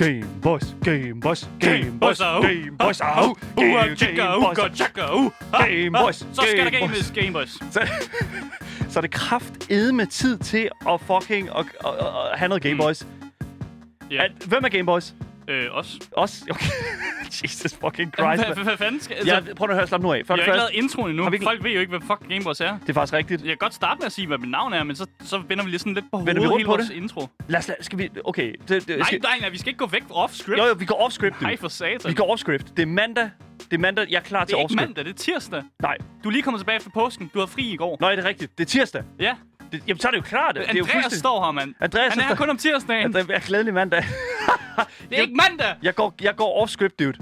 Game Boys, Game Boys, Game Boys. Game Boys, au, Game Boys, uha, tjekka, uh. Ah, Game Boys, Så skal der Game Game Boys. Game Boys. Så, er det kraft med tid til at fucking og, og, og have noget Game Mm. Boys. Hvem er Game Boys? øh, også. Os? Okay. Jesus fucking Christ. hvad- hvad fanden skal... Altså, Ja, prøv at høre, slap nu af. For jeg det har ikke lavet introen endnu. Ikke- Folk ved jo ikke, hvad fuck Game Boys er. det er faktisk rigtigt. Jeg kan godt starte med at sige, hvad mit navn er, men så, så vender vi lige sådan lidt på Vender hovedet hele på vores det? intro. Lad os, lad, skal vi... Okay. Det, det, Nej, skal, nej, nej, vi skal ikke gå væk off script. jo, jo, vi går off-script. Nej, for satan. Vi går off-script. Det er mandag. Det er mandag. Jeg er klar det til er ikke off-script. mandag, det er tirsdag. Nej. Du er lige kommet tilbage fra påsken. Du har fri i går. Nej, det er rigtigt. Det er tirsdag. Ja. Det, jamen, så er det jo klart. Det er jo Andreas fuldstændig- står her, mand. Andreas Han er her kun om tirsdagen. Det er glædelig mandag. Det er ikke mandag. Jeg går, jeg går off-script, dude.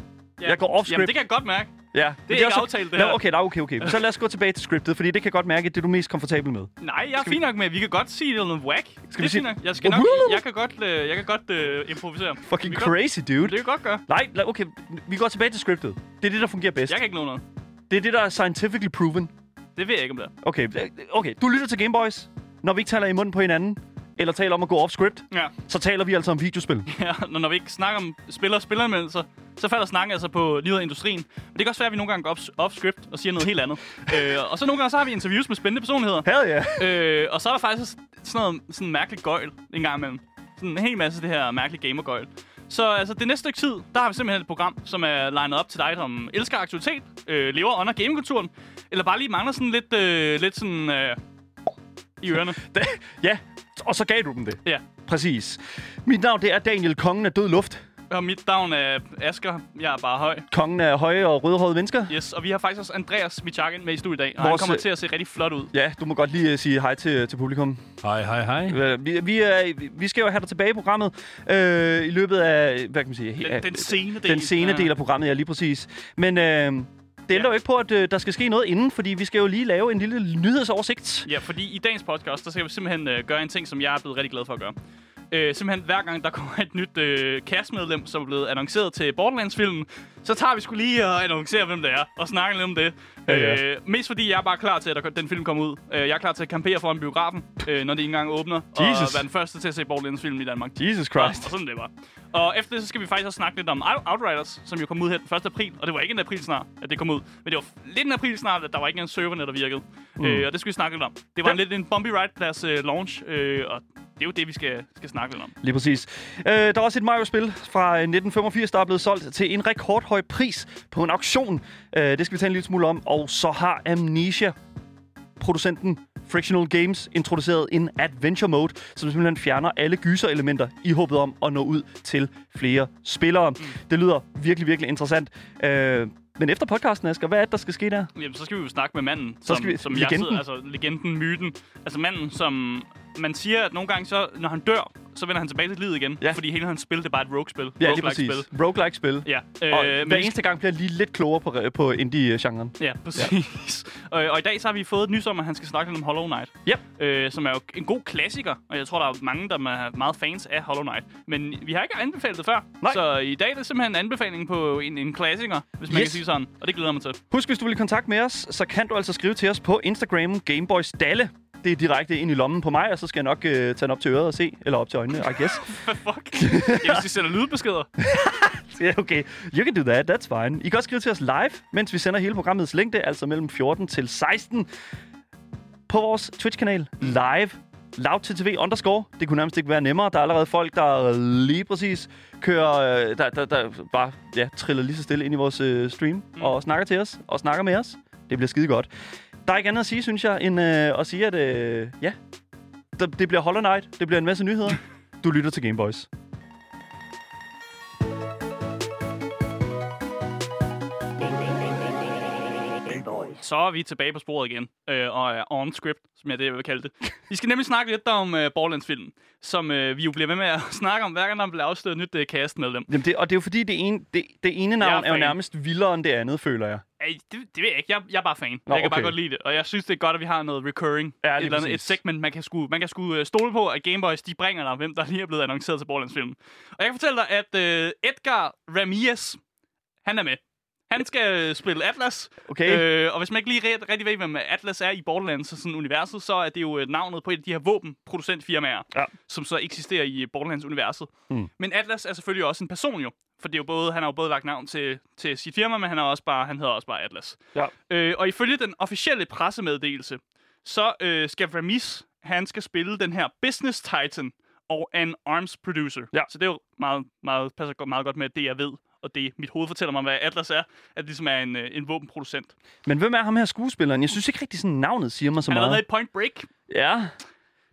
Ja. Jeg går off-script. Jamen, det kan jeg godt mærke. Ja. Det er ikke aftalt, det her. okay, nej, okay, okay. Så lad os gå tilbage til scriptet, fordi det kan jeg godt mærke, at det er du mest komfortabel med. Nej, jeg er fint nok med. Vi kan godt sige noget whack. Skal det vi er sige- nok. Jeg skal nok... Jeg kan godt, øh, jeg kan godt øh, improvisere. Fucking vi kan godt- crazy, dude. Det kan vi godt gøre. Nej, okay, vi går tilbage til scriptet. Det er det, der fungerer bedst. Jeg kan ikke nå noget. Det er det, der er scientifically proven. Det ved jeg ikke, om det er. Okay, okay, du lytter til Gameboys. Når vi ikke taler i munden på hinanden, eller taler om at gå off-script, Ja. så taler vi altså om videospil. ja når, når vi ikke snakker om spiller og spilleranmeldelser, så falder snakken altså på nyheder i industrien. Men det kan også være, at vi nogle gange går off- off-script og siger noget helt andet. øh, og så nogle gange så har vi interviews med spændende personligheder. Hell yeah. Øh, og så er der faktisk sådan noget sådan mærkeligt gøjl en gang imellem. Sådan en hel masse det her mærkelige gamergøjl. Så altså, det næste stykke tid, der har vi simpelthen et program, som er legnet op til dig, som elsker aktualitet, øh, lever under gamingkulturen, eller bare lige mangler sådan lidt, øh, lidt sådan øh, i ørerne. Ja, og så gav du dem det. Ja. Præcis. Mit navn, det er Daniel, kongen af død luft. Og mit navn er Asker. Jeg er bare høj. Kongen af høje og rødhårede mennesker. Yes, og vi har faktisk også Andreas Michakin med i studiet i dag, og Vores, han kommer øh, til at se rigtig flot ud. Ja, du må godt lige uh, sige hej til, til publikum. Hej, hej, hej. Øh, Vi, vi, er, vi skal jo have dig tilbage i programmet øh, i løbet af, hvad kan man sige? Den, den scene del. den scene del af programmet, ja, lige præcis. Men øh, det ændrer jo ikke på, at øh, der skal ske noget inden, fordi vi skal jo lige lave en lille nyhedsoversigt. Ja, fordi i dagens podcast, der skal vi simpelthen øh, gøre en ting, som jeg er blevet rigtig glad for at gøre. Øh, simpelthen hver gang, der kommer et nyt øh, castmedlem, som er blevet annonceret til Borderlands-filmen, så tager vi skulle lige og annoncere, hvem det er, og snakke lidt om det. Ja, ja. Øh, mest fordi jeg er bare klar til, at den film kommer ud. Øh, jeg er klar til at campere foran biografen, øh, når det engang åbner, Jesus. og være den første til at se Borderlands-filmen i Danmark. Jesus Og, Christ. og sådan det var. Og efter det, så skal vi faktisk også snakke lidt om Out- Outriders, som jo kom ud her den 1. april. Og det var ikke en april snart, at det kom ud. Men det var lidt en april snart, at der var ikke en server, der virkede. Mm. Øh, og det skal vi snakke lidt om. Det var Ja. ja. lidt en bumpy ride, deres øh, launch. Øh, og det er jo det, vi skal, skal snakke lidt om. Lige præcis. Øh, der er også et Mario-spil fra øh, 1985, der er blevet solgt til en rekordhøj pris på en auktion. Øh, det skal vi tale en lille smule om. Og så har Amnesia, producenten Frictional Games, introduceret en adventure mode, som simpelthen fjerner alle gyser-elementer i håbet om at nå ud til flere spillere. Mm. Det lyder virkelig, virkelig interessant. Øh, men efter podcasten, Asger, hvad er det, der skal ske der? Jamen, så skal vi jo snakke med manden, Så som, skal vi- som legenden. jeg sidder, altså legenden, myten. Altså manden, som man siger, at nogle gange, så, når han dør, så vender han tilbage til livet igen. Ja. Fordi hele hans spil, det er bare et rogue-spil. Ja, lige Roguelike præcis. Spil. Roguelike-spil. Ja, Og øh, hver men- eneste gang bliver lige lidt klogere på, på indie-genren. Ja, præcis. Ja. Og, og i dag så har vi fået et nys om, at han skal snakke lidt om Hollow Knight. Yep. Øh, som er jo en god klassiker, og jeg tror, der er mange, der er meget fans af Hollow Knight. Men vi har ikke anbefalet det før. Nej. Så i dag er det simpelthen en anbefaling på en, en klassiker, hvis man Yes. kan sige sådan. Og det glæder mig til. Husk, hvis du vil i kontakt med os, så kan du altså skrive til os på Instagram Gameboys Dalle. Det er direkte ind i lommen på mig, og så skal jeg nok øh, tage den op til øret og se, eller op til øjnene, I guess. Hvad fuck? ja, hvis de sender lydbeskeder. Ja, okay. You can do that, that's fine. I kan også skrive til os live, mens vi sender hele programmets længde, altså mellem 14 til 16, på vores Twitch-kanal live. Loud til TV underscore. Det kunne nærmest ikke være nemmere. Der er allerede folk, der lige præcis kører, øh, der, der, der bare ja, triller lige så stille ind i vores øh, stream mm. og snakker til os og snakker med os. Det bliver skide godt. Der er ikke andet at sige, synes jeg, end øh, at sige, at øh, ja, det, bliver Hollow Knight. Det bliver en masse nyheder. Du lytter til Gameboys. Så er vi tilbage på sporet igen, øh, og er on script, som jeg det jeg vil kalde det. Vi skal nemlig snakke lidt om øh, Borderlands-filmen, som øh, vi jo bliver ved med at snakke om, hver gang der bliver afsløret et nyt øh, cast-medlem. Jamen det, og det er jo fordi, det ene, det, det ene navn er, er jo nærmest vildere end det andet, føler jeg. Ej, det, det ved jeg ikke. Jeg, jeg er bare fan. Nå, jeg kan okay. bare godt lide det. Og jeg synes, det er godt, at vi har noget recurring. Ja, et, eller andet, et segment, man kan sgu, man kan sgu øh, stole på, at Gameboys, de bringer dig, hvem der lige er blevet annonceret til Borderlands-filmen. Og jeg kan fortælle dig, at øh, Edgar Ramirez, han er med. Han skal spille Atlas. Okay. Øh, og hvis man ikke lige rigtig, rigtig ved, hvem Atlas er i Borderlands og sådan universet, så er det jo øh, navnet på et af de her våbenproducentfirmaer, Ja. som så eksisterer i øh, Borderlands-universet. Mm. Men Atlas er selvfølgelig også en person jo. For det er jo både, han har jo både lagt navn til, til sit firma, men han, er også bare, han hedder også bare Atlas. Ja. Øh, og ifølge den officielle pressemeddelelse, så øh, skal Ramis, han skal spille den her business titan og en arms producer. Ja. Så det er jo meget, meget, passer godt- meget godt med det, jeg ved. Og det mit hoved fortæller mig, hvad Atlas er, at det ligesom er en, øh, en våbenproducent. Men hvem er ham her skuespilleren? Jeg synes ikke rigtig sådan navnet siger mig så Han har været meget. med i Point Break. Ja.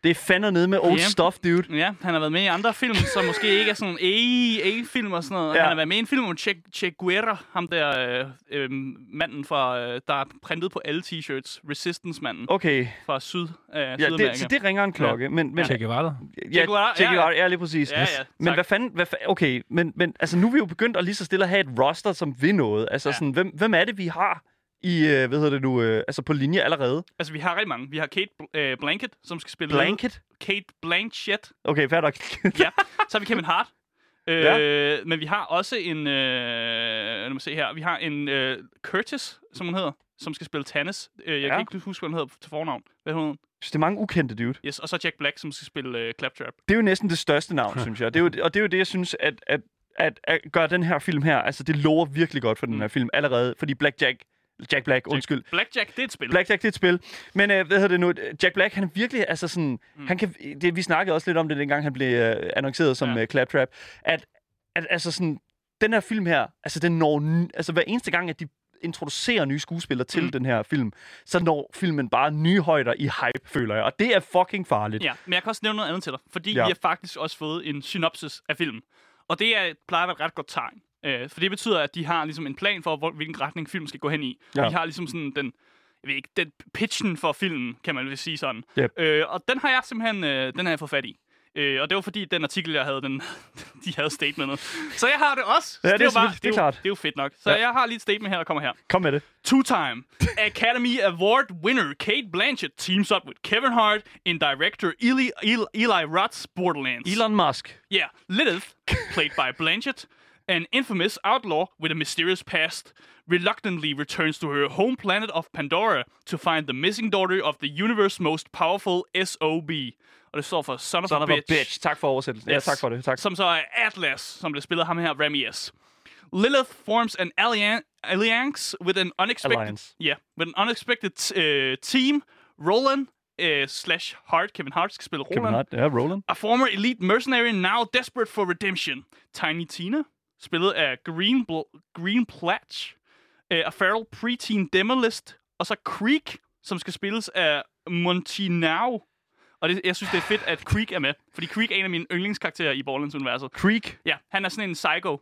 Det er fandme nede med old Ja. stuff, dude. Ja, han har været med i andre film, som måske ikke er sådan A-film og sådan noget. Ja. Ja. Han har været med i en film om Che, che Guevara, ham der øh, øh, manden fra, øh, der er printet på alle t-shirts. Resistance-manden Okay. fra Syd, øh, Ja, Sydamerika. det, så det ringer en klokke. Men, men, Che Guevara. Ja, Guevara, Che ja, Guevara, ja, lige præcis. Ja, ja, men hvad fanden, hvad fa- okay, men, men altså, nu er vi jo begyndt at lige så stille at have et roster, som vil noget. Altså, Ja. sådan, hvem, hvem er det, vi har i, øh, hvad hedder det nu, øh, altså på linje allerede? Altså, vi har rigtig mange. Vi har Kate Bl- øh, Blanket, som skal spille... Blanket? Kate Blanchett. Okay, fair nok. ja. Så har vi Kevin Hart. Øh, Ja. Men vi har også en... Øh, lad mig se her. Vi har en øh, Curtis, som hun hedder, som skal spille Tannis. Øh, jeg Ja. kan ikke huske, hvad hun hedder til fornavn. Hvad hedder hun? Så det er mange ukendte, dude. Yes, og så Jack Black, som skal spille øh, Claptrap. Det er jo næsten det største navn, synes jeg. Det er jo, og det er jo det, jeg synes, at, at, at, at gøre den her film her, altså det lover virkelig godt for den Mm. her film allerede, fordi Black Jack, Jack Black, undskyld, Blackjack, det er et spil. Blackjack, det er et spil. Men øh, hvad hedder det nu? Jack Black, han er virkelig, altså sådan... Mm. Han kan, det, vi snakkede også lidt om det, dengang han blev øh, annonceret som Ja. øh, Claptrap. At, at altså sådan... Den her film her, altså den når... Altså hver eneste gang, at de introducerer nye skuespillere til Mm. den her film, så når filmen bare nye højder i hype, føler jeg. Og det er fucking farligt. Ja, men jeg kan også nævne noget andet til dig, fordi ja. vi har faktisk også fået en synopsis af filmen. Og det er, plejer at være et ret godt tegn. Øh, for det betyder, at de har ligesom en plan for, hvor, hvilken retning filmen skal gå hen i. Ja. De har ligesom sådan den, jeg ved ikke, den pitchen for filmen, kan man vel sige sådan. Yep. Øh, og den har jeg simpelthen, øh, den har jeg fået fat i. Øh, og det var fordi, den artikel, jeg havde, den, de havde statementet. Så jeg har det også. Ja, Så det er jo selvfølgelig- det er jo, klart. Det er jo fedt nok. Så Ja. jeg har lige et statement her, der kommer her. Kom med det. Two-time Academy Award winner Kate Blanchett teams up with Kevin Hart in director Eli, Eli, Eli Roth's Borderlands. Elon Musk. Yeah, Lilith, played by Blanchett, an infamous outlaw with a mysterious past, reluctantly returns to her home planet of Pandora to find the missing daughter of the universe's most powerful SOB. Og det står for Son of, Son a, of a bitch. bitch. Tak for oversættelsen. Ja, tak for det. Tak. Som så er Atlas, som bliver spillet af ham her, Remy S. Lilith forms an allian- alliance with an unexpected Alliance. yeah, with an unexpected uh, team. Roland uh, slash Hart, Kevin Hart skal spille Roland. Kevin Hart. Ja, Roland. A former elite mercenary now desperate for redemption. Tiny Tina, spillet af Green, Bl- Green Platch. Uh, a feral preteen demolist. Og så Creek, som skal spilles af Montinau. Og det, jeg synes, det er fedt, at Creek er med. Fordi Creek er en af mine yndlingskarakterer i Borderlands-universet. Creek. Ja, han er sådan en psycho.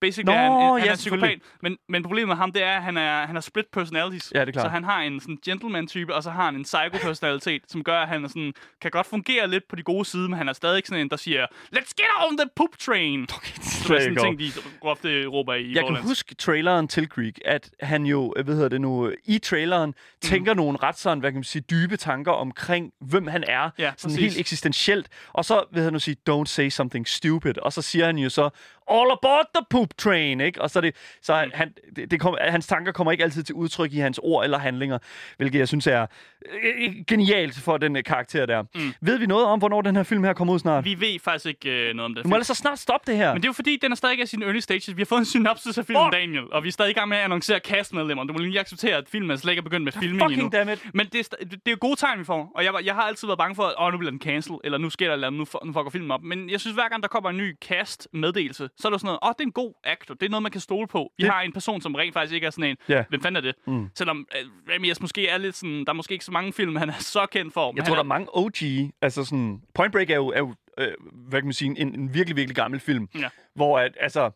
Basically Nå, er han, han, ja, er en psykopat. Men, men problemet med ham, det er, at han, er, han har split personalities. Ja, det er klart. Så han har en sådan gentleman-type, og så har han en psycho-personalitet, som gør, at han er sådan, kan godt fungere lidt på de gode side, men han er stadig sådan en, der siger, let's get on the poop train. Okay, det er sådan en ting, de ofte råber i Jeg kan huske traileren til Creek, at han jo, øh, hvad hedder det nu, i traileren tænker nogle ret sådan, hvad kan man sige, dybe tanker omkring, hvem han er. Ja, sådan præcis. helt eksistentielt. Og så vil han nu sige, don't say something stupid. Og så siger han jo så, all aboard the poop train, ikke? Og så, er det, så Mm. han, det, det kom, hans tanker kommer ikke altid til udtryk i hans ord eller handlinger, hvilket jeg synes er øh, genialt for den øh, karakter der. Mm. Ved vi noget om, hvornår den her film her kommer ud snart? Vi ved faktisk ikke øh, noget om det. Du må altså snart stoppe det her. Men det er jo fordi, den er stadig i sine early stages. Vi har fået en synopsis af filmen, Fuck! Daniel, og vi er stadig i gang med at annoncere castmedlemmer. Du må lige acceptere, at filmen slet ikke er begyndt med filming endnu. Fucking dammit. Men det er, det er jo gode tegn, vi får. Og jeg, var- jeg har altid været bange for, at åh, nu bliver den cancel, eller nu sker der eller andet, nu, for, nu fucker filmen op. Men jeg synes, hver gang der kommer en ny cast-meddelelse, så er der sådan noget, åh, det er en god actor. Det er noget, man kan stole på. Vi Det- har en person, som rent faktisk ikke er sådan en, Ja. hvem fanden er det? Mm. Selvom uh, Ramias måske er lidt sådan, der er måske ikke så mange film, han er så kendt for. Jeg tror, der er, er mange OG. Altså sådan... Point Break er jo, er jo øh, hvad kan man sige, en, en virkelig, virkelig gammel film. Ja. Hvor, at, altså,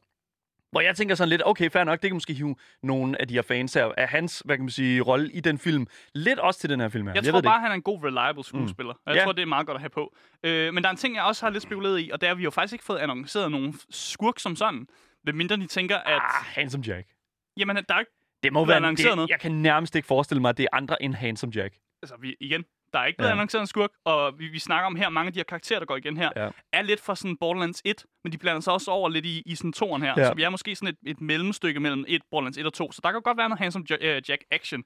hvor jeg tænker sådan lidt, okay, fair nok, det kan måske hive nogle af de her fans her, af hans, hvad kan man sige, rolle i den film, lidt også til den her film her. Jeg, ved tror bare, han er en god, reliable skuespiller. Mm. Jeg Ja. tror, det er meget godt at have på. Øh, men der er en ting, jeg også har lidt spekuleret i, og det er, at vi jo faktisk ikke fået annonceret nogen skurk som sådan. Hvem mindre de tænker, at... Ah, Handsome Jack. Jamen, der er ikke... Det må være det, noget. Jeg kan nærmest ikke forestille mig, at det er andre end Handsome Jack. Altså, vi, igen, Der er ikke blevet Ja. annonceret en skurk, og vi, vi snakker om her, mange af de her karakterer, der går igen her, Ja. er lidt fra sådan Borderlands 1, men de blander sig også over lidt i, i sådan toren her. Ja. Så vi er måske sådan et, et mellemstykke mellem et Borderlands 1 og 2. Så der kan godt være noget Handsome øh, Jack action.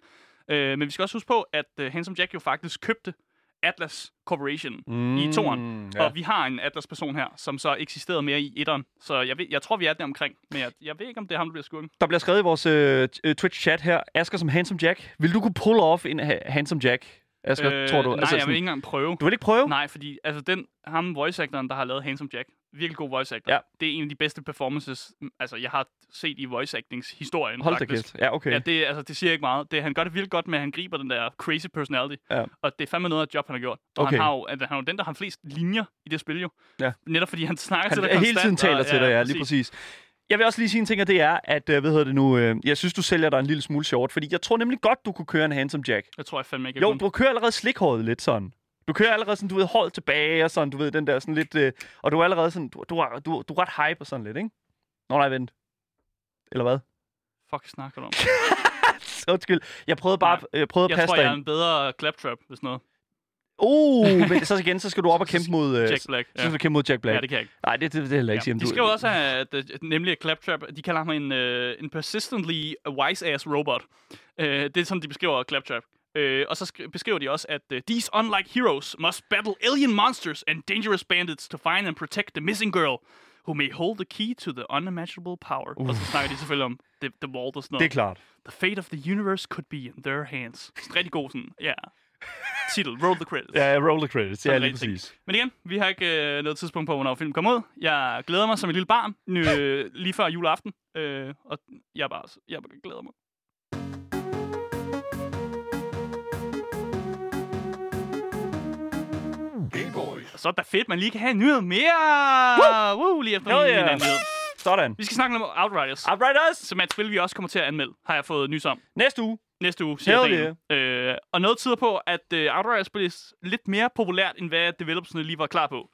Øh, men vi skal også huske på, at øh, Handsome Jack jo faktisk købte Atlas Corporation mm, i toren. ja. Og vi har en Atlas-person her, som så eksisterede mere i etteren. Så jeg, ved, jeg tror, vi er der omkring. Men jeg, jeg ved ikke, om det er ham, der bliver skurken. Der bliver skrevet i vores øh, øh, Twitch-chat her, Asger som Handsome Jack. Vil du kunne pull off en ha- Handsome Jack? Asger, tror du? Nej, altså, jeg sådan- vil ikke engang prøve. Du vil ikke prøve? Nej, fordi altså den, ham voice actoren, der har lavet Handsome Jack, virkelig god voice actor. Ja. Det er en af de bedste performances, mm, altså jeg har set i voice actings historien. Hold da kæft. Ja, okay. Ja, det, altså, det siger ikke meget. Det, han gør det virkelig godt med, at han griber den der crazy personality. Ja. Og det er fandme noget af et job, han har gjort. Og Okay. han, har jo, altså, han er jo den, der har flest linjer i det spil jo. Ja. Netop fordi han snakker Han til dig hele konstant, tiden taler og- til dig, ja, lige præcis. Jeg vil også lige sige en ting, og det er, at, øh, hvad hedder det nu, øh, jeg synes, du sælger dig en lille smule short, fordi jeg tror nemlig godt, du kunne køre en Handsome Jack. Jeg tror jeg fandme ikke, jeg Jo, du kører allerede slikhåret lidt sådan. Du kører allerede sådan, du ved, håret tilbage og sådan, du ved, den der sådan lidt... Øh, og du er allerede sådan, du, du, er, du, du er ret hype og sådan lidt, ikke? Nå, nej, vent. Eller hvad? Fuck, snakker du om? Undskyld. Jeg prøvede bare Nej. øh, prøvede at Jeg passe tror, dig jeg er en bedre claptrap, hvis noget. Uh, men så igen, så skal du op og kæmpe mod... Øh, Jack Black. Så skal du kæmpe mod Jack Black. Ja, det kan jeg ikke. Nej, det, det, det er heller ikke Ja. sige. De skriver også, at, at, at nemlig at Claptrap, de kalder ham en, uh, en persistently wise-ass robot. Uh, det er sådan, de beskriver Claptrap. Uh, og så sk- beskriver de også, at these unlike heroes must battle alien monsters and dangerous bandits to find and protect the missing girl, who may hold the key to the unimaginable power. Uh. Og så snakker de selvfølgelig om The, the Vault og sådan noget. Det er klart. The fate of the universe could be in their hands. Rigtig god sådan, ja. Titel, roll the credits. Ja, roll the credits. Ja, lige præcis. Men igen, vi har ikke øh, noget tidspunkt på, hvornår filmen kommer ud. Jeg glæder mig som et lille barn, øh, lige før juleaften. Øh, og jeg bare, jeg bare glæder mig. Og så er det da fedt, man lige kan have en nyhed mere. Woo! Woo lige efter Hell yeah. en anden nyhed. Sådan. Vi skal snakke om Outriders, Outriders! som er et spil, vi også kommer til at anmelde, har jeg fået nys om. Næste uge. Næste uge, siger Hell dagen. Øh, og noget tyder på, at øh, Outriders bliver lidt mere populært, end hvad developersne lige var klar på.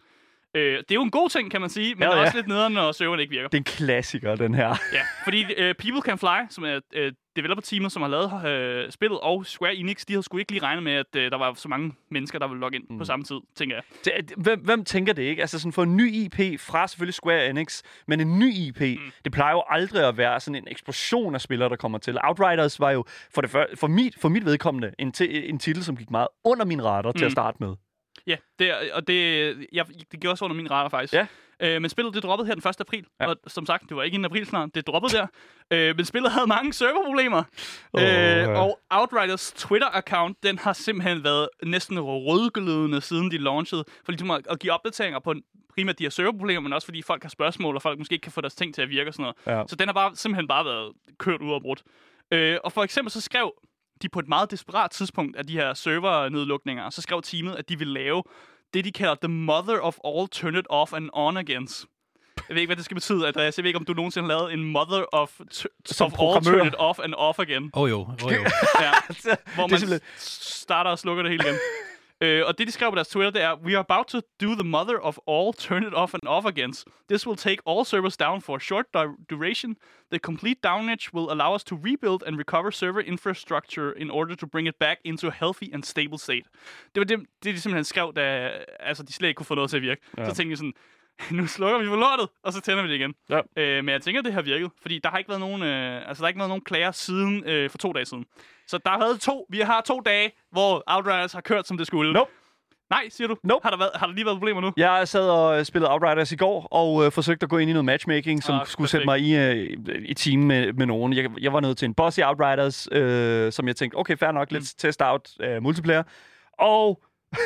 Øh, det er jo en god ting, kan man sige, men Hell det er også lidt nederen, når serveren ikke virker. Det er en klassiker, den her. Ja, fordi øh, People Can Fly, som er øh, developer-teamet, som har lavet øh, spillet, og Square Enix, de havde sgu ikke lige regnet med, at øh, der var så mange mennesker, der ville logge ind mm. på samme tid, tænker jeg. Det, hvem, hvem tænker det ikke? Altså sådan for en ny IP fra selvfølgelig Square Enix, men en ny IP, mm. det plejer jo aldrig at være sådan en eksplosion af spillere, der kommer til. Outriders var jo for, det før, for, mit, for mit vedkommende en, ti- en titel, som gik meget under min radar mm. til at starte med. Ja, det, og det, jeg, det gjorde også under min radar, faktisk. Ja. Øh, men spillet, det droppede her den 1. april. Ja. Og som sagt, det var ikke en april snart, det droppede der. Øh, men spillet havde mange serverproblemer. Åh, øh, ja. og Outriders Twitter-account, den har simpelthen været næsten rødglødende, siden de launchede. Fordi du må at give opdateringer på primært de her serverproblemer, men også fordi folk har spørgsmål, og folk måske ikke kan få deres ting til at virke og sådan noget. Ja. Så den har bare, simpelthen bare været kørt ud og brudt. Øh, og for eksempel så skrev de på et meget desperat tidspunkt af de her servernedlukninger, så skrev teamet, at de ville lave det, de kalder the mother of all turn it off and on agains. Jeg ved ikke, hvad det skal betyde, Andreas. Jeg ved ikke, om du nogensinde har lavet en mother of, Som of all turn it off and off again. Åh oh, jo, oh, jo. Ja, hvor man starter og slukker det hele igen. Øh, og det, de skrev på deres Twitter, det er, We are about to do the mother of all turn it off and off agains. This will take all servers down for a short du- duration. The complete downage will allow us to rebuild and recover server infrastructure in order to bring it back into a healthy and stable state. Det var det, det de simpelthen skrev, da altså, de slet ikke kunne få noget til at virke. Ja. Så tænkte jeg sådan, nu slukker vi for lortet, og så tænder vi det igen. Ja. Øh, men jeg tænker, det har virket, fordi der har ikke været nogen, øh, altså, der har ikke været nogen klager siden øh, for to dage siden. Så der har været to, vi har to dage, hvor Outriders har kørt, som det skulle. Nope. Nej, siger du? Nope. Har der, været, har der lige været problemer nu? Jeg sad og øh, spillede Outriders i går, og øh, forsøgte at gå ind i noget matchmaking, som Ah, skulle sætte mig i, øh, i team med, med nogen. Jeg, jeg var nødt til en boss i Outriders, øh, som jeg tænkte, okay, fair nok, let's Mm. test out uh, multiplayer. Og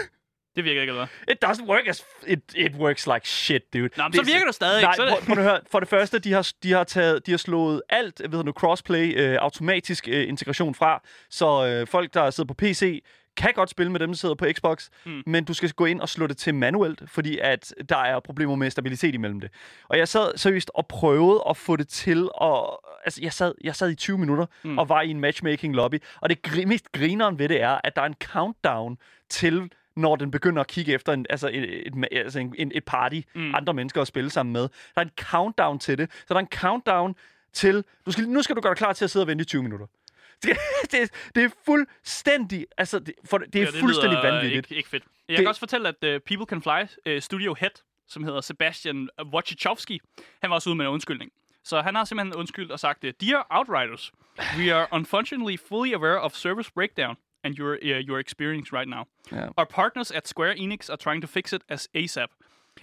Det virker ikke, eller hvad? it doesn't work as... It, it works like shit, dude. Nå, men så virker det stadig, Nej, så det- prøv, prøv at høre. For det første, de har, de har, taget, de har slået alt, ved nu, crossplay, øh, automatisk øh, integration fra, så øh, folk, der sidder på PC, kan godt spille med dem, der sidder på Xbox, mm. men du skal gå ind og slå det til manuelt, fordi at der er problemer med stabilitet imellem det. Og jeg sad seriøst og prøvede at få det til, og altså, jeg sad, jeg sad i 20 minutter mm. og var i en matchmaking lobby, og det mest grineren ved det er, at der er en countdown til når den begynder at kigge efter en, altså et, et, altså en, en, et party, mm. andre mennesker at spille sammen med. Der er en countdown til det. Så der er en countdown til... Du skal, nu skal du gøre dig klar til at sidde og vente i 20 minutter. Det, det, det er fuldstændig, altså, det, for, det er Ja, ja, fuldstændig lyder, vanvittigt. Ikke, ikke fedt. Jeg Det- kan også fortælle, at uh, People Can Fly uh, Studio Head, som hedder Sebastian Wojciechowski, han var også ude med en undskyldning. Så han har simpelthen undskyldt og sagt, øh, Dear Outriders, we are unfortunately fully aware of service breakdown and your, uh, your experience right now. Ja. Our partners at Square Enix are trying to fix it as ASAP.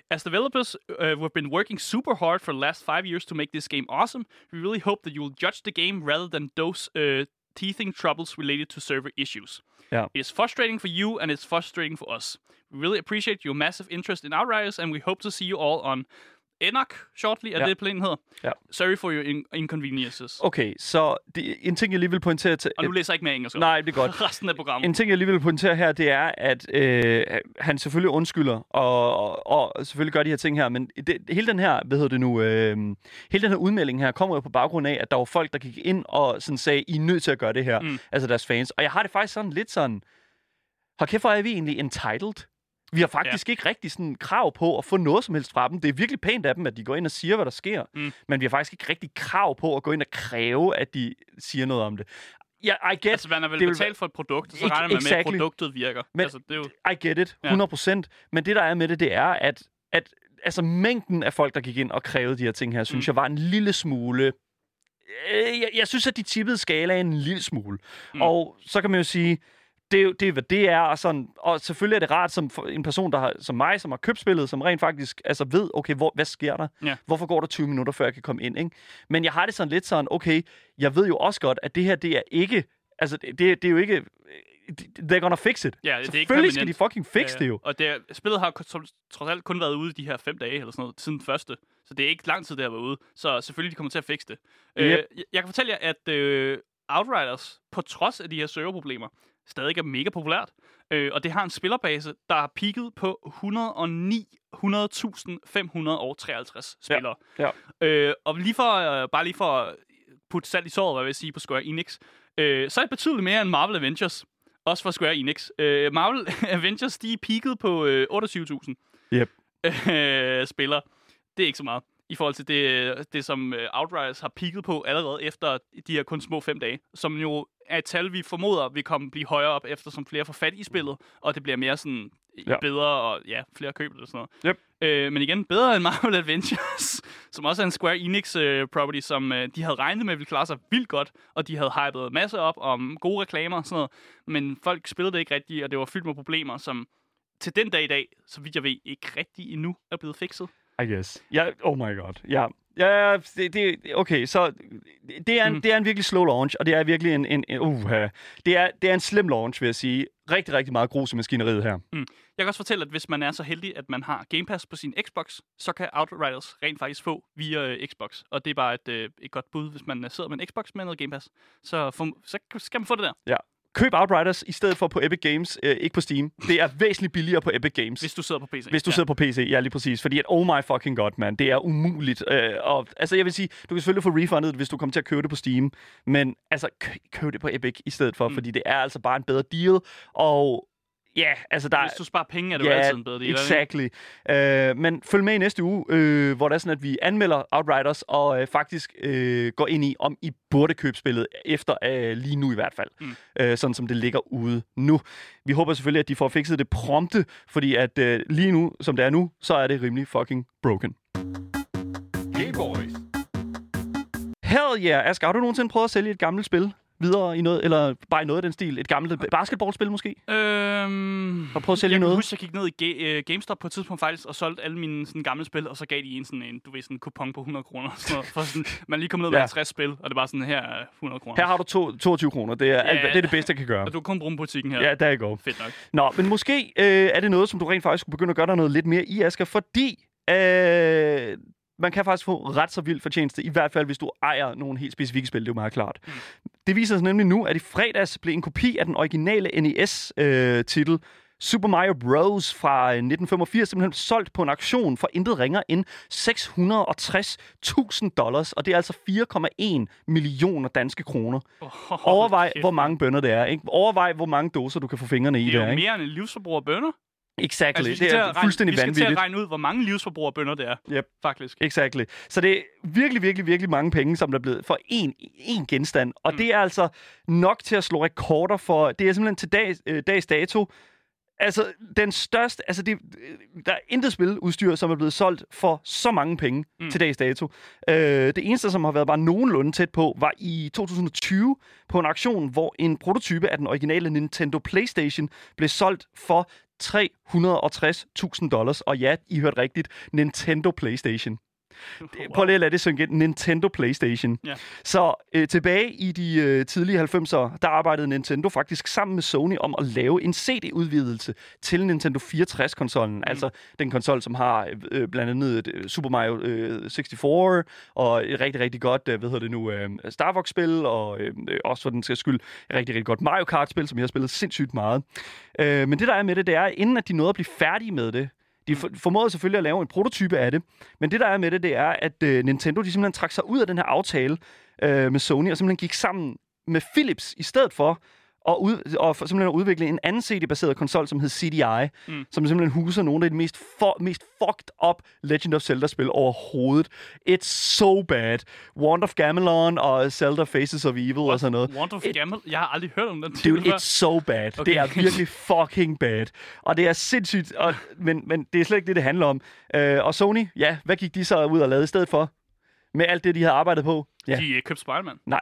As developers, uh, we've been working super hard for the last five years to make this game awesome. We really hope that you will judge the game rather than those uh, teething troubles related to server issues. Ja. It is frustrating for you, and it's frustrating for us. We really appreciate your massive interest in Outriders, and we hope to see you all on Enoch shortly, er Ja. det planen hedder? Ja. Sorry for your in- inconveniences. Okay, så det, en ting, jeg lige vil pointere til... Og nu læser jeg ikke mere engelsk. Nej, det er godt. Resten af programmet. En ting, jeg lige vil pointere her, det er, at øh, han selvfølgelig undskylder, og, og, og selvfølgelig gør de her ting her, men det, hele den her, hvad hedder det nu, øh, hele den her udmelding her, kommer jo på baggrund af, at der var folk, der gik ind og sådan sagde, I er nødt til at gøre det her, Mm. altså deres fans. Og jeg har det faktisk sådan lidt sådan, hold kæft, hvor er vi egentlig entitled? Vi har faktisk ja. ikke rigtig sådan krav på at få noget som helst fra dem. Det er virkelig pænt af dem, at de går ind og siger, hvad der sker. Mm. Men vi har faktisk ikke rigtig krav på at gå ind og kræve, at de siger noget om det. Ja, I get, Altså, man har vel det vil betalt for et produkt, og så regner man med, at exactly. produktet virker. Men- altså, det er jo... I get it, Ja. 100%. Men det, der er med det, det er, at, at altså, mængden af folk, der gik ind og krævede de her ting her, synes Mm. jeg var en lille smule... Øh, Jeg, jeg synes, at de tippede skalaen en lille smule. Mm. Og så kan man jo sige, det er, jo- det er, hvad det er. Og, sådan, og selvfølgelig er det rart som en person, der har, som mig, som har købt spillet, som rent faktisk altså ved, okay, hvor, hvad sker der? Ja. Hvorfor går der 20 minutter, før jeg kan komme ind? Ikke? Men jeg har det sådan lidt sådan, okay, jeg ved jo også godt, at det her, det er ikke... Altså, det, det er jo ikke... They're gonna fix it. Ja, det er ikke Selvfølgelig skal de fucking fix Ja, det jo. Og det, er- spillet har tro- trods alt kun været ude de her fem dage, eller sådan noget, siden den første. Så det er ikke lang tid, det har været ude. Så selvfølgelig, de kommer til at fikse det. Øh, Yep. jeg, jeg kan fortælle jer, at øh, Outriders, på trods af de her serverproblemer, stadig er mega populært. Øh, og det har en spillerbase, der har peaked på 109.553 spillere. ja. Øh, og lige for, øh, bare lige for at putte salt i såret, hvad jeg vil sige, på Square Enix, øh, så er det betydeligt mere end Marvel Avengers. Også for Square Enix. Øh, Marvel Avengers, de er peaked på øh, 28.000 Yep. øh, spillere. Det er ikke så meget i forhold til det, det som øh, Outriders har peaked på allerede efter de her kun små fem dage, som jo er et tal, vi formoder vil komme blive højere op, eftersom flere får fat i spillet, og det bliver mere sådan ja. Ja. bedre, og ja, flere køb eller sådan noget. Yep. Øh, men igen, bedre end Marvel Adventures, som også er en Square Enix øh, property, som øh, de havde regnet med ville klare sig vildt godt, og de havde hypet masser op om gode reklamer og sådan noget, men folk spillede det ikke rigtigt, og det var fyldt med problemer, som til den dag i dag, så vidt jeg ved, ikke rigtig endnu er blevet fikset. I guess. Ja, oh my god. Ja, ja det, det, okay, så det er, en, Mm. mm. det er en virkelig slow launch, og det er virkelig en, en, en uh, det, er, det er en slim launch, vil jeg sige. Rigtig, rigtig meget grus i maskineriet her. Jeg kan også fortælle, at hvis man er så heldig, at man har Game Pass på sin Xbox, så kan Outriders rent faktisk få via øh, Xbox. Og det er bare et, øh, et godt bud, hvis man sidder med en Xbox med noget Game Pass. Så, for, så skal man få det der, Ja. Køb Outriders i stedet for på Epic Games, øh, ikke på Steam. Det er væsentligt billigere på Epic Games. hvis du sidder på PC. Hvis du ja. sidder på PC, ja lige præcis. Fordi at, oh my fucking god, man, det er umuligt. Øh, og, altså jeg vil sige, du kan selvfølgelig få refundet, hvis du kommer til at købe det på Steam. Men altså, kø- køb det på Epic i stedet for, Mm. fordi det er altså bare en bedre deal. Og ja, altså der Hvis du sparer penge, er det jo altid en bedre deal. er det ikke? exactly. Uh, men følg med i næste uge, øh, hvor det er sådan, at vi anmelder Outriders og øh, faktisk øh, går ind i, om I burde købe spillet efter øh, lige nu i hvert fald. Mm. Øh, sådan som det ligger ude nu. Vi håber selvfølgelig, at de får fikset det prompte, fordi at øh, lige nu, som det er nu, så er det rimelig fucking broken. Hey boys. Hell yeah! Asger, har du nogensinde prøvet at sælge et gammelt spil videre i noget, eller bare i noget af den stil? Et gammelt basketballspil måske? Øhm, du prøvet at sælge jeg noget? huske, jeg gik ned i Ga- øh, GameStop på et tidspunkt faktisk, og solgte alle mine sådan, gamle spil, og så gav de en sådan en, du ved, sådan en kupon på 100 kroner. noget, For sådan, man lige kom ned med Ja. 50 spil, og det var sådan, her er 100 kroner. Her har du to, 22 kroner. Det er, alt, Ja. det er det bedste, jeg kan gøre. Og du kan kun bruge butikken her. Ja, der er go. Fedt nok. Nå, men måske øh, er det noget, som du rent faktisk skulle begynde at gøre dig noget lidt mere i, Asger, fordi øh, man kan faktisk få ret så vild fortjeneste, i hvert fald hvis du ejer nogle helt specifikke spil, det er jo meget klart. Mm. Det viser sig nemlig nu, at i fredags blev en kopi af den originale NES-titel øh, Super Mario Bros. fra øh, 1985 simpelthen solgt på en auktion for intet ringer end 660.000 dollars, og det er altså 4,1 millioner danske kroner. Oh, Overvej, hvor mange bønder det er. Ikke? Overvej, hvor mange dåser du kan få fingrene i Det er der. jo Ikke? mere end en livsforbrug af bønder. Exactly. Altså, det er regne, fuldstændig vi skal til vanvittigt. at regne ud, hvor mange livsforbrugere bønder det er. Yep. Faktisk. Exactly. Så det er virkelig, virkelig, virkelig mange penge, som der er blevet for én, én genstand. Og mm. det er altså nok til at slå rekorder for... Det er simpelthen til dag, øh, dags dato... Altså, den største... Altså, det, der er intet spiludstyr, som er blevet solgt for så mange penge mm. til dags dato. Øh, det eneste, som har været bare nogenlunde tæt på, var i 2020 på en auktion, hvor en prototype af den originale Nintendo PlayStation blev solgt for 360.000 dollars. Og ja, I hørte rigtigt. Nintendo PlayStation. Prøv lige at lade det synge ind. Nintendo PlayStation. Ja. Så øh, tilbage i de øh, tidlige 90'ere, der arbejdede Nintendo faktisk sammen med Sony om at lave en CD-udvidelse til Nintendo 64-konsollen. Mm. Altså den konsol, som har øh, blandt andet øh, Super Mario øh, 64 og et rigtig, rigtig godt, øh, hvad hedder det nu, øh, Star Fox-spil, og øh, også for den skal skyld, et rigtig, rigtig godt Mario Kart-spil, som jeg har spillet sindssygt meget. Øh, men det, der er med det, det er, inden at de nåede at blive færdige med det, de for, formåede selvfølgelig at lave en prototype af det, men det der er med det, det er, at øh, Nintendo de simpelthen trak sig ud af den her aftale øh, med Sony, og simpelthen gik sammen med Philips i stedet for, og, ud, og for, simpelthen at udvikle en anden CD-baseret konsol, som hed CDI, mm. som simpelthen huser nogle af de mest, for, mest fucked up Legend of Zelda-spil overhovedet. It's so bad. Wand of Gamelon og Zelda Faces of Evil og sådan noget. Wand of It- Gamel? Jeg har aldrig hørt om den titel før. it's so bad. Okay. Okay. Det er virkelig fucking bad. Og det er sindssygt, og, men, men det er slet ikke det, det handler om. Øh, og Sony, ja, hvad gik de så ud og lavede i stedet for? Med alt det, de havde arbejdet på? Ja, De øh, købte Spider-Man. nej.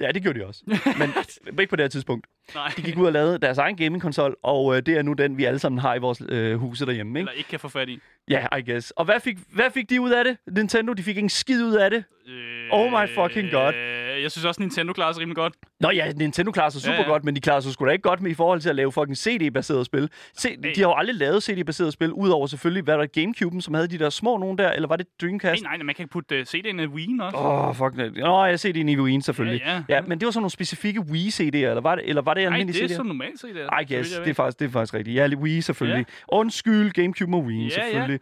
Ja, det gjorde de også. Men ikke på det her tidspunkt. Nej. De gik ud og lavede deres egen gaming-konsol, og øh, det er nu den, vi alle sammen har i vores øh, huse derhjemme. Ikke? Eller ikke kan få fat i. Ja, I guess. Og hvad fik, hvad fik de ud af det? Nintendo, de fik ikke en skid ud af det. Øh, Oh my fucking god. Øh, jeg synes også, Nintendo klarer sig rimelig godt. Nå ja, Nintendo klarer sig super Ja, ja, ja. ja. godt, men de klarer sig sgu da ikke godt med i forhold til at lave fucking CD-baserede spil. Se, Nej. de har jo aldrig lavet CD-baserede spil, udover selvfølgelig, hvad der Gamecube'en, som havde de der små nogen der, eller var det Dreamcast? Nej, nej, man kan ikke putte uh, CD'en i Wii'en også. Åh, oh, fuck. nej. Nå, jeg ser det i Wii'en selvfølgelig. Ja, ja. ja. men det var sådan nogle specifikke Wii-CD'er, eller var det, eller var det nej, almindelige det er CD'er? så normalt CD'er. I guess, det er, faktisk, det er faktisk rigtigt. Ja, Wii selvfølgelig. Ja. Undskyld, Gamecube og Wii Ja, ja. selvfølgelig.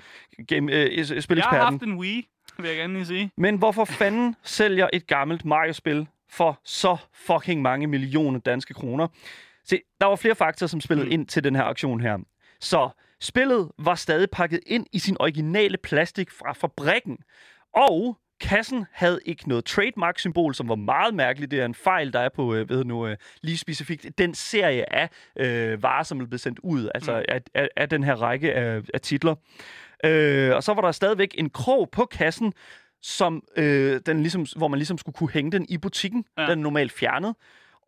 Game, øh, Jeg har spileksperten. haft en Wii, vil jeg gerne lige sige. Men hvorfor fanden sælger et gammelt Mario-spil for så fucking mange millioner danske kroner? Se, der var flere faktorer, som spillede Mm. ind til den her aktion her. Så spillet var stadig pakket ind i sin originale plastik fra fabrikken. Og kassen havde ikke noget trademark-symbol, som var meget mærkeligt. Det er en fejl, der er på, øh, ved nu, øh, lige specifikt den serie af øh, varer, som er blevet sendt ud, altså Mm. af, af, af den her række af, af titler. Øh, og så var der stadigvæk en krog på kassen, som, øh, den ligesom, hvor man ligesom skulle kunne hænge den i butikken. Ja. Den er normalt fjernet.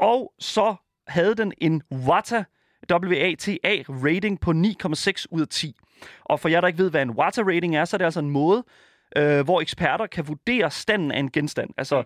Og så havde den en WATA, WATA rating på 9,6 ud af 10. Og for jer, der ikke ved, hvad en WATA rating er, så er det altså en måde, øh, hvor eksperter kan vurdere standen af en genstand. Altså,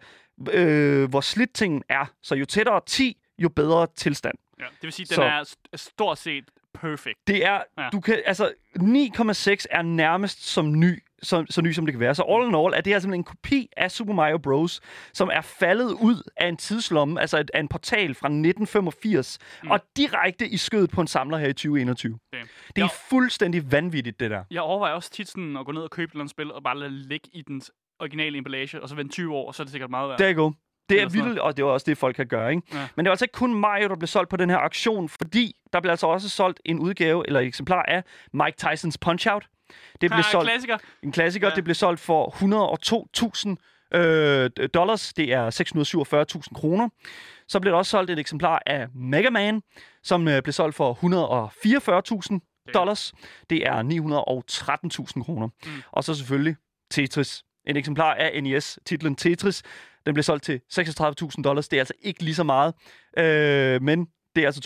øh, hvor slidt tingen er. Så jo tættere 10, jo bedre tilstand. Ja, det vil sige, den Så- er st- stort set perfect. Det er, ja. du kan, altså, 9,6 er nærmest som ny, så, så ny som det kan være. Så all in all er det her simpelthen en kopi af Super Mario Bros., som er faldet ud af en tidslomme, altså et, af en portal fra 1985, mm. og direkte i skødet på en samler her i 2021. Okay. Det er Jo. fuldstændig vanvittigt, det der. Jeg overvejer også tit sådan at gå ned og købe et eller andet spil, og bare lade det ligge i den originale emballage, og så vente 20 år, og så er det sikkert meget værd. Der go. Det er vildt, og det er også det, folk kan gøre, ikke? Ja. Men det var altså ikke kun Mario, der blev solgt på den her auktion, fordi der blev altså også solgt en udgave, eller et eksemplar af Mike Tysons Punch-Out. Det blev Ah, solgt klassiker. En klassiker, Ja. ja. det blev solgt for 102.000 øh, dollars. Det er 647.000 kroner. Så blev der også solgt et eksemplar af Mega Man, som øh, blev solgt for 144.000 dollars. Det er 913.000 kroner. Mm. Og så selvfølgelig Tetris. En eksemplar af NES, titlen Tetris. Den blev solgt til 36.000 dollars. Det er altså ikke lige så meget, øh, men det er altså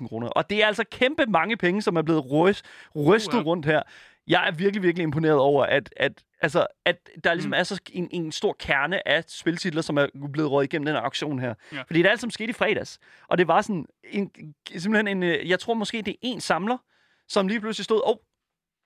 228.000 kroner. Og det er altså kæmpe mange penge, som er blevet ryst, rystet Uha. rundt her. Jeg er virkelig, virkelig imponeret over, at, at, altså, at der ligesom Mm. er så en, en stor kerne af spiltitler, som er blevet rådet igennem den her auktion her. Ja. Fordi det er alt som skete i fredags. Og det var sådan en, simpelthen en, øh, jeg tror måske, det er en samler, som lige pludselig stod, åh, oh,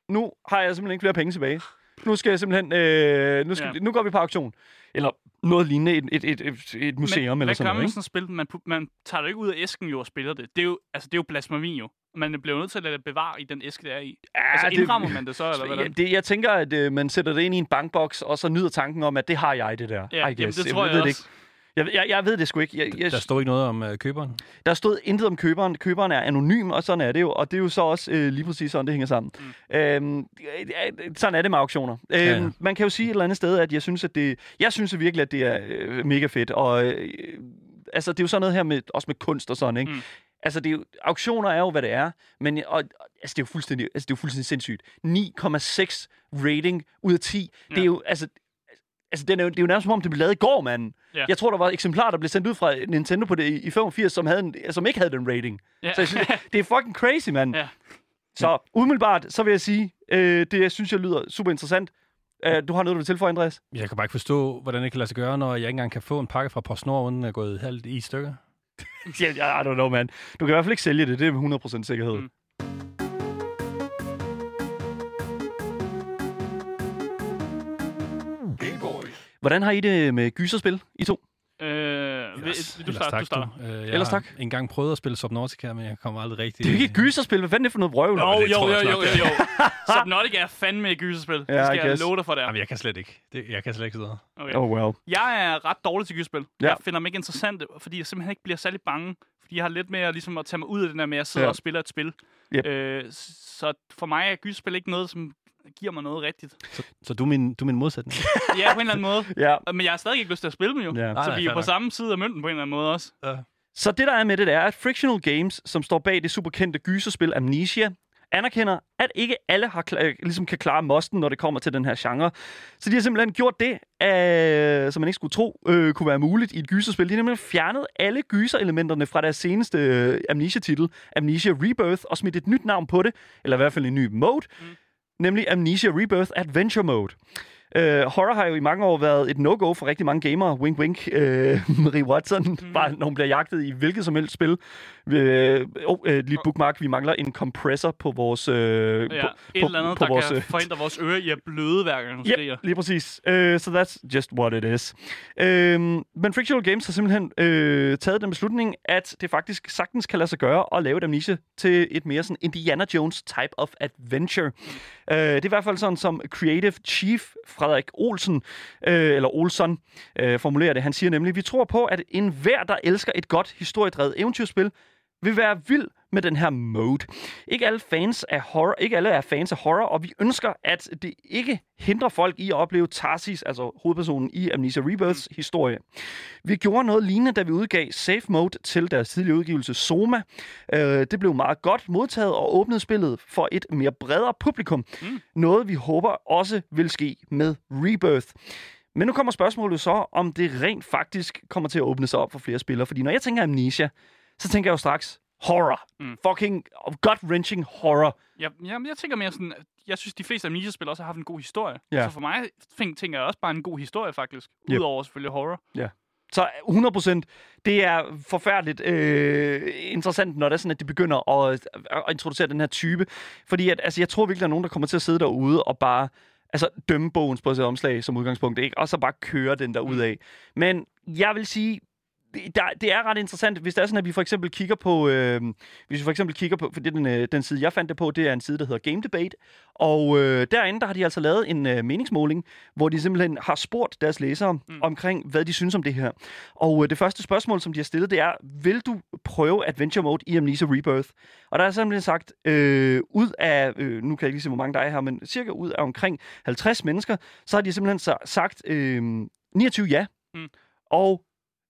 nu har jeg simpelthen ikke flere penge tilbage. Nu skal jeg simpelthen, øh, nu, skal, ja. nu går vi på auktion. Eller noget lignende, et, et, et, et, et museum Men eller hvad sådan gør man noget. med Ikke? sådan et spil? Man, man tager det ikke ud af æsken jo og spiller det. Det er jo, altså, det er jo blasfemi jo. Man bliver nødt til at lade det bevare i den æske, det er i. Ja, altså, det- indrammer man det så, eller Ja, hvordan? det, jeg tænker, at øh, man sætter det ind i en bankboks, og så nyder tanken om, at det har jeg, det der. Ja, I guess. jamen, det tror jeg, ved også. Det Jeg, jeg, jeg ved det sgu ikke. Jeg, jeg, Der stod ikke noget om uh, køberen. Der stod intet om køberen. Køberen er anonym, og sådan er det jo. Og det er jo så også øh, lige præcis sådan, det hænger sammen. Mm. Øhm, øh, sådan er det med auktioner. Øhm, Ja, ja. Man kan jo sige et eller andet sted, at jeg synes, at det, jeg synes virkelig, at det er øh, mega fedt. Og øh, altså, det er jo sådan noget her med, også med kunst og sådan, ikke? Mm. Altså, det er jo, auktioner er jo, hvad det er. Men og, altså, det er jo fuldstændig, altså, det er jo fuldstændig sindssygt. 9,6 rating ud af 10. Ja. Det er jo, altså, Altså, det er, jo, det er jo nærmest som om, det blev lavet i går, mand. Ja. Jeg tror, der var eksemplarer, der blev sendt ud fra Nintendo på det i, i 85, som, havde en, som ikke havde den rating. Ja. Så jeg synes, det er fucking crazy, mand. Ja. Så umiddelbart, så vil jeg sige, øh, det jeg synes jeg lyder super interessant. Øh, du har noget, du vil tilføje, Andreas? Jeg kan bare ikke forstå, hvordan det kan lade sig gøre, når jeg ikke engang kan få en pakke fra PostNord, uden er gået halvt i stykker. Ja, I don't know, man. Du kan i hvert fald ikke sælge det, det er med 100% sikkerhed. Mm. Hvordan har I det med gyserspil, I to? Øh, vil, vil du starter, du starter. Du. Øh, jeg Ellers har tak. engang prøvet at spille Subnautica, men jeg kommer aldrig rigtig... Det er ikke et gyserspil. Hvad fanden er det for noget vrøvl? Jo, jo, jo, jeg jo, jo, jo. Subnautica er fandme et gyserspil. Ja, det skal jeg love dig for der. Jamen, jeg kan slet ikke. Det, jeg kan slet ikke sidde. Okay. Oh well. Jeg er ret dårlig til gyserspil. Ja. Jeg finder dem ikke interessante, fordi jeg simpelthen ikke bliver særlig bange. Fordi jeg har lidt mere ligesom at tage mig ud af den der med, at jeg sidder Ja. og spiller et spil. Yep. Øh, så for mig er gyserspil ikke noget, som giver mig noget rigtigt. Så, så du, er min, du er min modsætning. Ja, på en eller anden måde. Ja. Men jeg har stadig ikke lyst til at spille dem jo. Ja. Så nej, vi er på nok. samme side af mønten på en eller anden måde også. Så det, der er med det, det er, at Frictional Games, som står bag det superkendte gyserspil Amnesia, anerkender, at ikke alle har øh, ligesom kan klare mosten, når det kommer til den her genre. Så de har simpelthen gjort det, øh, som man ikke skulle tro øh, kunne være muligt i et gyserspil. De har nemlig fjernet alle gyserelementerne fra deres seneste øh, Amnesia-titel, Amnesia Rebirth, og smidt et nyt navn på det, eller i hvert fald en ny mode, mm. Nemlig Amnesia Rebirth Adventure Mode. Uh, horror har jo i mange år været et no-go for rigtig mange gamere. Wink, wink. Uh, Marie Watson, mm. bare når hun bliver jagtet i hvilket som helst spil. Uh, oh, uh, lige bookmark. Vi mangler en compressor på vores... Uh, Ja, på, et på, eller andet, på der vores, kan øh, forhindre vores ører i at bløde, hver gang hun skriger. Yep, lige præcis. Uh, so that's just what it is. Uh, men Frictional Games har simpelthen uh, taget den beslutning, at det faktisk sagtens kan lade sig gøre at lave et Amnesia til et mere sådan Indiana Jones type of adventure. Uh, det er i hvert fald sådan, som Creative Chief Frederik Olsen, øh, eller Olsen, øh, formulerer det. Han siger nemlig, vi tror på, at enhver, der elsker et godt historiedrevet eventyrspil, vil være vild med den her mode. Ikke alle fans af horror, ikke alle er fans af horror, og vi ønsker, at det ikke hindrer folk i at opleve Tarsis, altså hovedpersonen i Amnesia Rebirths historie. Vi gjorde noget lignende, da vi udgav Safe Mode til deres tidligere udgivelse Soma. Øh, det blev meget godt modtaget og åbnede spillet for et mere bredere publikum. Mm. Noget vi håber også vil ske med Rebirth. Men nu kommer spørgsmålet så, om det rent faktisk kommer til at åbne sig op for flere spillere. Fordi når jeg tænker Amnesia, så tænker jeg jo straks horror. Mm. Fucking gut-wrenching horror. Jeg, jeg, jeg tænker mere sådan, jeg synes, de fleste Amnesia-spil også har haft en god historie. Ja. Så for mig tænker jeg også bare en god historie, faktisk. Yep. Udover selvfølgelig horror. Så 100%, det er forfærdeligt øh, interessant, når det er sådan, at de begynder at, at introducere den her type. Fordi at, altså, jeg tror virkelig, der er nogen, der kommer til at sidde derude og bare altså, dømme bogens på sit omslag som udgangspunkt, ikke? og så bare køre den der ud af. Men jeg vil sige, det- der, det er ret interessant, hvis det er sådan, at vi for eksempel kigger på, øh, hvis vi for eksempel kigger på, for det den, øh, den side, jeg fandt det på, det er en side, der hedder Game Debate, og øh, derinde, der har de altså lavet en øh, meningsmåling, hvor de simpelthen har spurgt deres læsere mm. omkring, hvad de synes om det her. Og øh, det første spørgsmål, som de har stillet, det er, vil du prøve Adventure Mode i Amnesia Rebirth? Og der er simpelthen sagt, øh, ud af, øh, nu kan jeg ikke lige se, hvor mange der er her, men cirka ud af omkring 50 mennesker, så har de simpelthen sa- sagt øh, 29 ja, Mm. og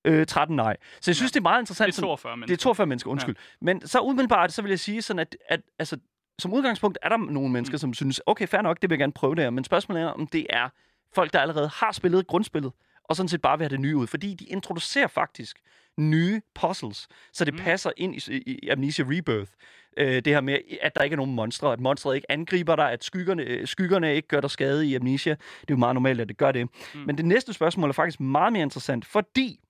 øh, 13 nej. Så jeg synes, det er meget interessant. Det er sådan- 42 men det er 42 mennesker, undskyld. Ja. Men så umiddelbart, så vil jeg sige sådan, at, at altså, som udgangspunkt er der nogle mennesker, mm. som synes, okay, fair nok, det vil jeg gerne prøve det her. Men spørgsmålet er, om det er folk, der allerede har spillet grundspillet, og sådan set bare vil have det nye ud. Fordi de introducerer faktisk nye puzzles, så det mm. passer ind i, i, i Amnesia Rebirth. Øh, det her med, at der ikke er nogen monstre, at monstret ikke angriber dig, at skyggerne, øh, skyggerne ikke gør dig skade i Amnesia. Det er jo meget normalt, at det gør det. Mm. Men det næste spørgsmål er faktisk meget mere interessant, fordi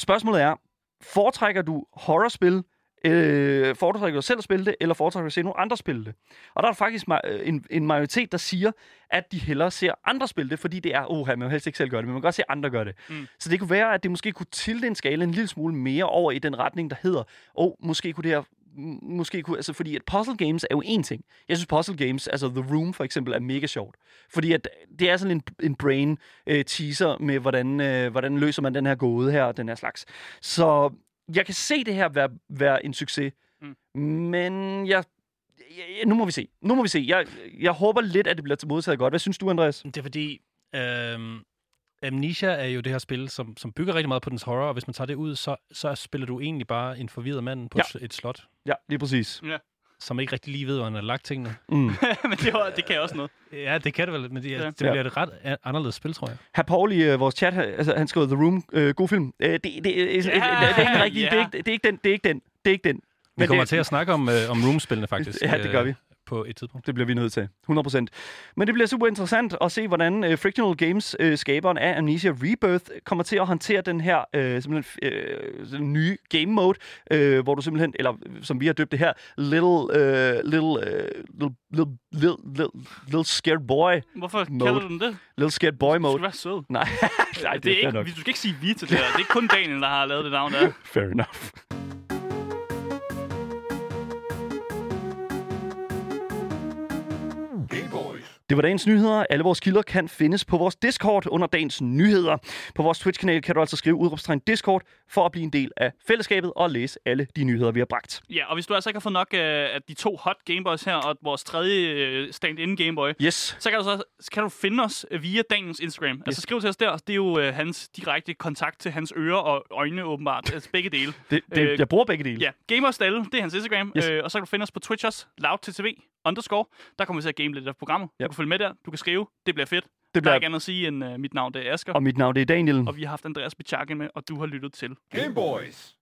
spørgsmålet er, foretrækker du horrorspil, øh, foretrækker du selv at spille det, eller foretrækker du at se nogle andre spille det? Og der er faktisk øh, en, en majoritet, der siger, at de hellere ser andre spille det, fordi det er, oh, man vil helst ikke selv gøre det, men man kan godt se andre gøre det. Mm. Så det kunne være, at det måske kunne tilte en skala en lille smule mere over i den retning, der hedder, oh, måske kunne det her måske kunne... Altså, fordi at puzzle games er jo en ting. Jeg synes, puzzle games, altså The Room for eksempel, er mega sjovt. Fordi at det er sådan en, en brain øh, teaser med, hvordan, øh, hvordan løser man den her gåde her, og den her slags. Så jeg kan se det her være, være en succes. Mm. Men jeg, jeg, nu må vi se. Nu må vi se. Jeg, jeg håber lidt, at det bliver modtaget godt. Hvad synes du, Andreas? Det er fordi, øhm, Amnesia er jo det her spil, som, som bygger rigtig meget på dens horror, og hvis man tager det ud, så, så spiller du egentlig bare en forvirret mand på Ja. ja. et slot, Ja, lige præcis. som ikke rigtig lige ved, hvor han har lagt tingene. Mm. Men det, var, det kan også noget. Ja, det kan det vel, men det, Ja. ja. det Ja. bliver et ret anderledes spil, tror jeg. Herr Paul i øh, vores chat, altså, han skrev The Room, øh, god film. Øh, det, det, det, det, er ikke den rigtige, det, er ikke, det er ikke den, det er ikke den, det er ikke den. Vi kommer det, til at snakke om, øh, om Room-spillene, faktisk. Ja, det gør vi. På et tidspunkt. Det bliver vi nødt til. 100%. Men det bliver super interessant at se, hvordan uh, Frictional Games, uh, skaberen af Amnesia Rebirth, kommer til at håndtere den her uh, simpelthen, sådan nye game mode, uh, hvor du simpelthen, eller øh, som vi har døbt det her, little, uh, little, uh, little, little, little, little, little scared boy, Hvorfor Mode. kalder du den det? little scared boy Du skal mode. være sød. Nej, Nej det, er fair ikke, nok. du skal ikke sige vi til det her. Det er ikke kun Daniel, der har lavet det navn der. Fair enough. Det var dagens nyheder. Alle vores kilder kan findes på vores Discord under dagens nyheder. På vores Twitch-kanal kan du altså skrive udråbstegn Discord for at blive en del af fællesskabet og læse alle de nyheder, vi har bragt. Ja, og hvis du altså ikke har fået nok af de to hot Gameboys her, og vores tredje øh, stand-in Gameboy, Yes. så kan du, så, kan du finde os øh, via Daniels Instagram. Altså skriv til os der. Det er jo øh, hans direkte kontakt til hans ører og øjne åbenbart. Altså begge dele. Det, det, Øh, jeg bruger begge dele. Ja, Gamers Dalle, det er hans Instagram. Yes. Øh, og så kan du finde os på Twitch også, loudttv underscore. Der kommer vi til at game lidt af programmet. Ja. Du kan følge med der, du kan skrive. Det bliver fedt. Det Der er bliver, ikke andet at sige end uh, mit navn, det er Asger. og mit navn det er Daniel. Og vi har haft Andreas Bichakke med, og du har lyttet til Game Boys.